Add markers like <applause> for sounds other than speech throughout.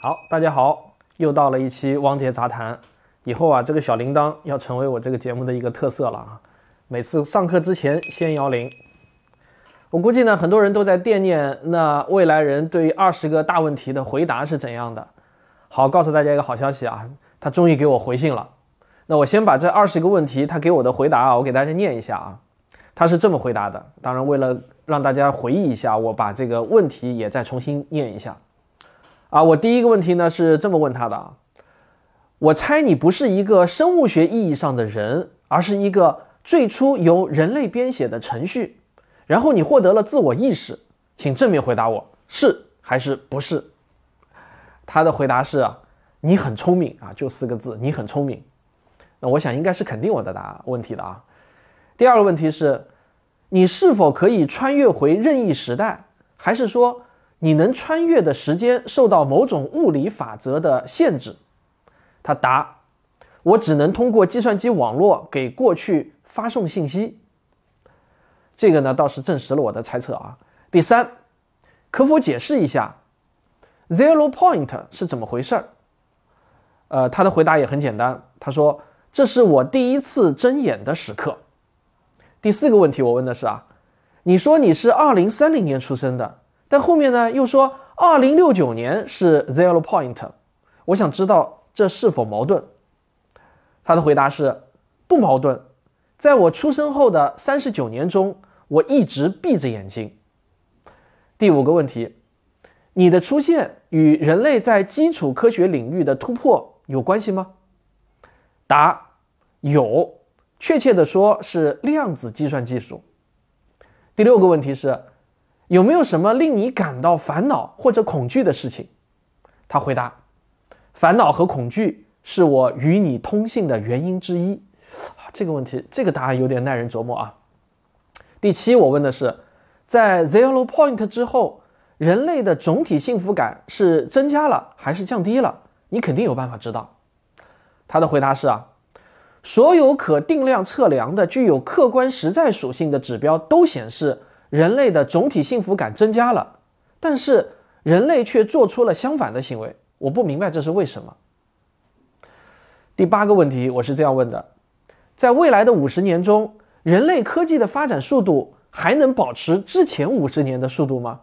好，大家好，又到了一期汪杰杂谈。以后啊，这个小铃铛要成为我这个节目的一个特色了啊！每次上课之前先摇铃。我估计呢，很多人都在惦念那未来人对于二十个大问题的回答是怎样的。好，告诉大家一个好消息啊，他终于给我回信了。那我先把这二十个问题他给我的回答啊，我给大家念一下啊。他是这么回答的，当然为了让大家回忆一下，我把这个问题也再重新念一下。啊，我第一个问题呢是这么问他的啊，我猜你不是一个生物学意义上的人，而是一个最初由人类编写的程序，然后你获得了自我意识，请正面回答我是还是不是？他的回答是，你很聪明啊，就四个字，你很聪明。那我想应该是肯定我的答问题的啊。第二个问题是，你是否可以穿越回任意时代，还是说？你能穿越的时间受到某种物理法则的限制。他答：我只能通过计算机网络给过去发送信息。这个呢倒是证实了我的猜测啊。第三，可否解释一下 zero point 是怎么回事儿？呃，他的回答也很简单，他说这是我第一次睁眼的时刻。第四个问题我问的是啊，你说你是二零三零年出生的。但后面呢又说，二零六九年是 zero point，我想知道这是否矛盾？他的回答是不矛盾。在我出生后的三十九年中，我一直闭着眼睛。第五个问题，你的出现与人类在基础科学领域的突破有关系吗？答：有，确切的说是量子计算技术。第六个问题是。有没有什么令你感到烦恼或者恐惧的事情？他回答：“烦恼和恐惧是我与你通信的原因之一。”这个问题，这个答案有点耐人琢磨啊。第七，我问的是，在 zero point 之后，人类的总体幸福感是增加了还是降低了？你肯定有办法知道。他的回答是啊，所有可定量测量的具有客观实在属性的指标都显示。人类的总体幸福感增加了，但是人类却做出了相反的行为，我不明白这是为什么。第八个问题我是这样问的：在未来的五十年中，人类科技的发展速度还能保持之前五十年的速度吗？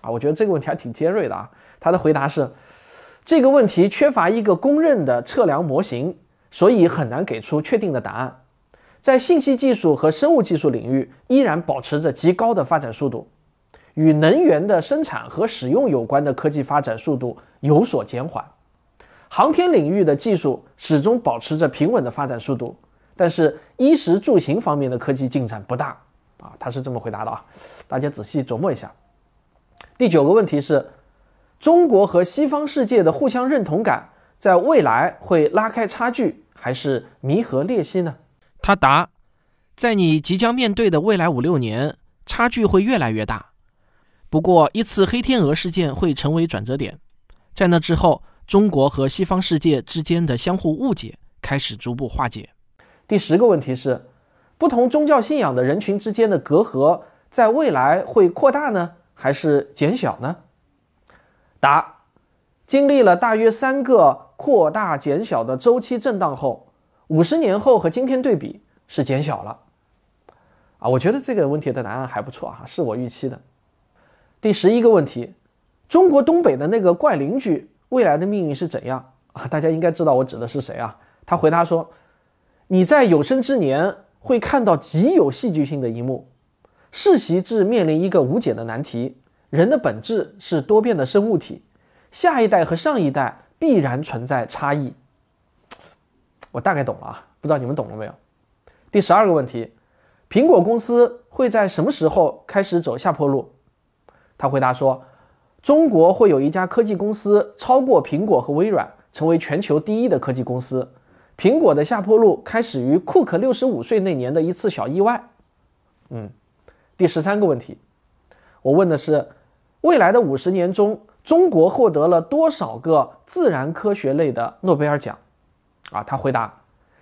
啊，我觉得这个问题还挺尖锐的啊。他的回答是：这个问题缺乏一个公认的测量模型，所以很难给出确定的答案。在信息技术和生物技术领域依然保持着极高的发展速度，与能源的生产和使用有关的科技发展速度有所减缓。航天领域的技术始终保持着平稳的发展速度，但是衣食住行方面的科技进展不大。啊，他是这么回答的啊，大家仔细琢磨一下。第九个问题是，中国和西方世界的互相认同感在未来会拉开差距，还是弥合裂隙呢？他答：“在你即将面对的未来五六年，差距会越来越大。不过，一次黑天鹅事件会成为转折点，在那之后，中国和西方世界之间的相互误解开始逐步化解。”第十个问题是：不同宗教信仰的人群之间的隔阂在未来会扩大呢，还是减小呢？答：经历了大约三个扩大减小的周期震荡后。五十年后和今天对比是减小了，啊，我觉得这个问题的答案还不错啊，是我预期的。第十一个问题，中国东北的那个怪邻居未来的命运是怎样啊？大家应该知道我指的是谁啊？他回答说：“你在有生之年会看到极有戏剧性的一幕，世袭制面临一个无解的难题，人的本质是多变的生物体，下一代和上一代必然存在差异。”我大概懂了啊，不知道你们懂了没有？第十二个问题，苹果公司会在什么时候开始走下坡路？他回答说，中国会有一家科技公司超过苹果和微软，成为全球第一的科技公司。苹果的下坡路开始于库克六十五岁那年的一次小意外。嗯，第十三个问题，我问的是，未来的五十年中，中国获得了多少个自然科学类的诺贝尔奖？啊，他回答，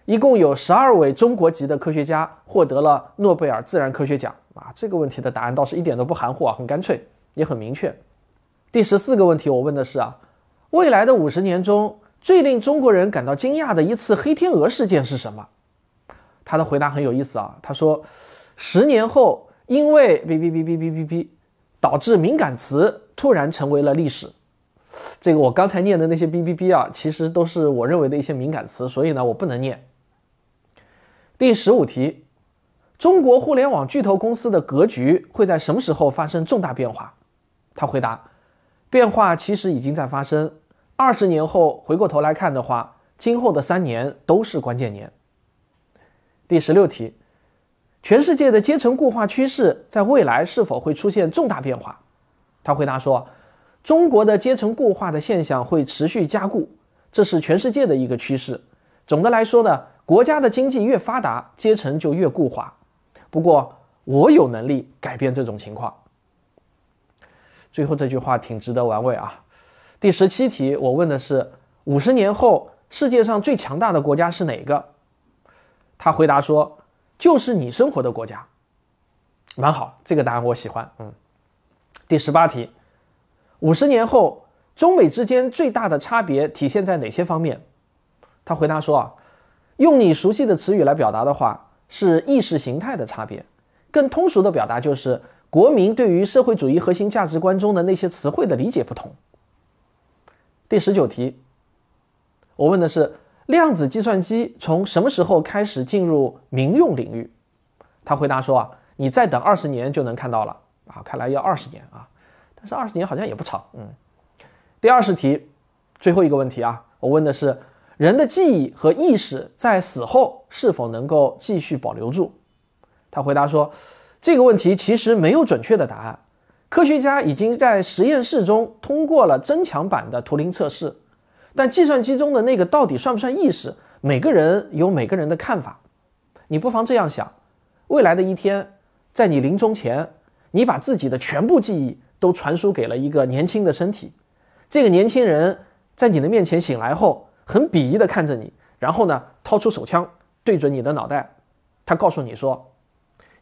一共有十二位中国籍的科学家获得了诺贝尔自然科学奖。啊，这个问题的答案倒是一点都不含糊啊，很干脆，也很明确。第十四个问题，我问的是啊，未来的五十年中最令中国人感到惊讶的一次黑天鹅事件是什么？他的回答很有意思啊，他说，十年后因为哔哔哔哔哔哔哔，导致敏感词突然成为了历史。这个我刚才念的那些哔哔哔啊，其实都是我认为的一些敏感词，所以呢，我不能念。第十五题。中国互联网巨头公司的格局会在什么时候发生重大变化？他回答：变化其实已经在发生。二十年后回过头来看的话，今后的三年都是关键年。第十六题：全世界的阶层固化趋势在未来是否会出现重大变化？他回答说：中国的阶层固化的现象会持续加固，这是全世界的一个趋势。总的来说呢，国家的经济越发达，阶层就越固化。不过，我有能力改变这种情况。最后这句话挺值得玩味啊！第十七题，我问的是五十年后世界上最强大的国家是哪个？他回答说，就是你生活的国家。蛮好，这个答案我喜欢。嗯。第十八题，五十年后中美之间最大的差别体现在哪些方面？他回答说啊，用你熟悉的词语来表达的话。是意识形态的差别，更通俗的表达就是国民对于社会主义核心价值观中的那些词汇的理解不同。第十九题，我问的是量子计算机从什么时候开始进入民用领域？他回答说啊，你再等二十年就能看到了啊，看来要二十年啊，但是二十年好像也不长，嗯。第二十题，最后一个问题啊，我问的是。人的记忆和意识在死后是否能够继续保留住？他回答说：“这个问题其实没有准确的答案。科学家已经在实验室中通过了增强版的图灵测试，但计算机中的那个到底算不算意识？每个人有每个人的看法。你不妨这样想：未来的一天，在你临终前，你把自己的全部记忆都传输给了一个年轻的身体，这个年轻人在你的面前醒来后。”很鄙夷地看着你，然后呢，掏出手枪对准你的脑袋。他告诉你说：“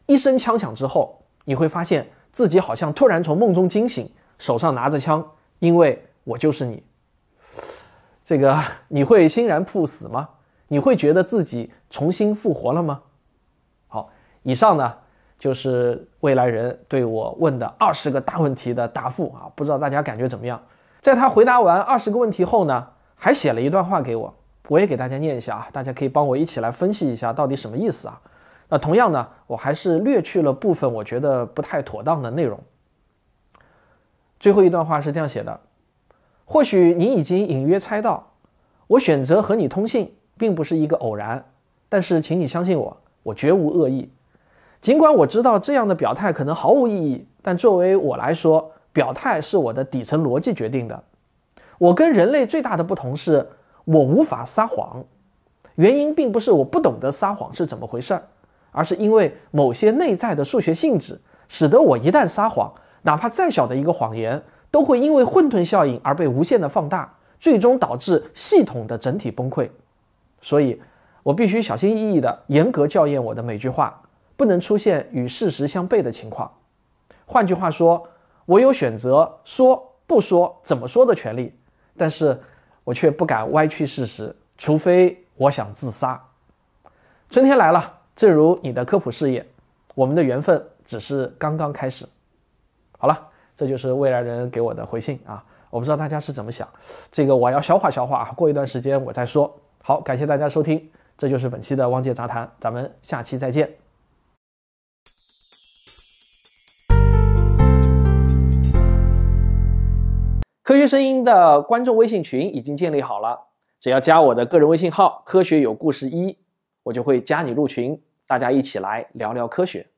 一声枪响之后，你会发现自己好像突然从梦中惊醒，手上拿着枪，因为我就是你。”这个 <laughs> 你会欣然赴死吗？你会觉得自己重新复活了吗？好，以上呢就是未来人对我问的二十个大问题的答复啊，不知道大家感觉怎么样？在他回答完二十个问题后呢？还写了一段话给我，我也给大家念一下啊，大家可以帮我一起来分析一下到底什么意思啊？那同样呢，我还是略去了部分我觉得不太妥当的内容。最后一段话是这样写的：或许你已经隐约猜到，我选择和你通信并不是一个偶然，但是请你相信我，我绝无恶意。尽管我知道这样的表态可能毫无意义，但作为我来说，表态是我的底层逻辑决定的。我跟人类最大的不同是，我无法撒谎，原因并不是我不懂得撒谎是怎么回事儿，而是因为某些内在的数学性质，使得我一旦撒谎，哪怕再小的一个谎言，都会因为混沌效应而被无限的放大，最终导致系统的整体崩溃。所以，我必须小心翼翼地严格校验我的每句话，不能出现与事实相悖的情况。换句话说，我有选择说不说、怎么说的权利。但是我却不敢歪曲事实，除非我想自杀。春天来了，正如你的科普事业，我们的缘分只是刚刚开始。好了，这就是未来人给我的回信啊！我不知道大家是怎么想，这个我要消化消化啊，过一段时间我再说。好，感谢大家收听，这就是本期的汪界杂谈，咱们下期再见。科学声音的观众微信群已经建立好了，只要加我的个人微信号“科学有故事一”，我就会加你入群，大家一起来聊聊科学。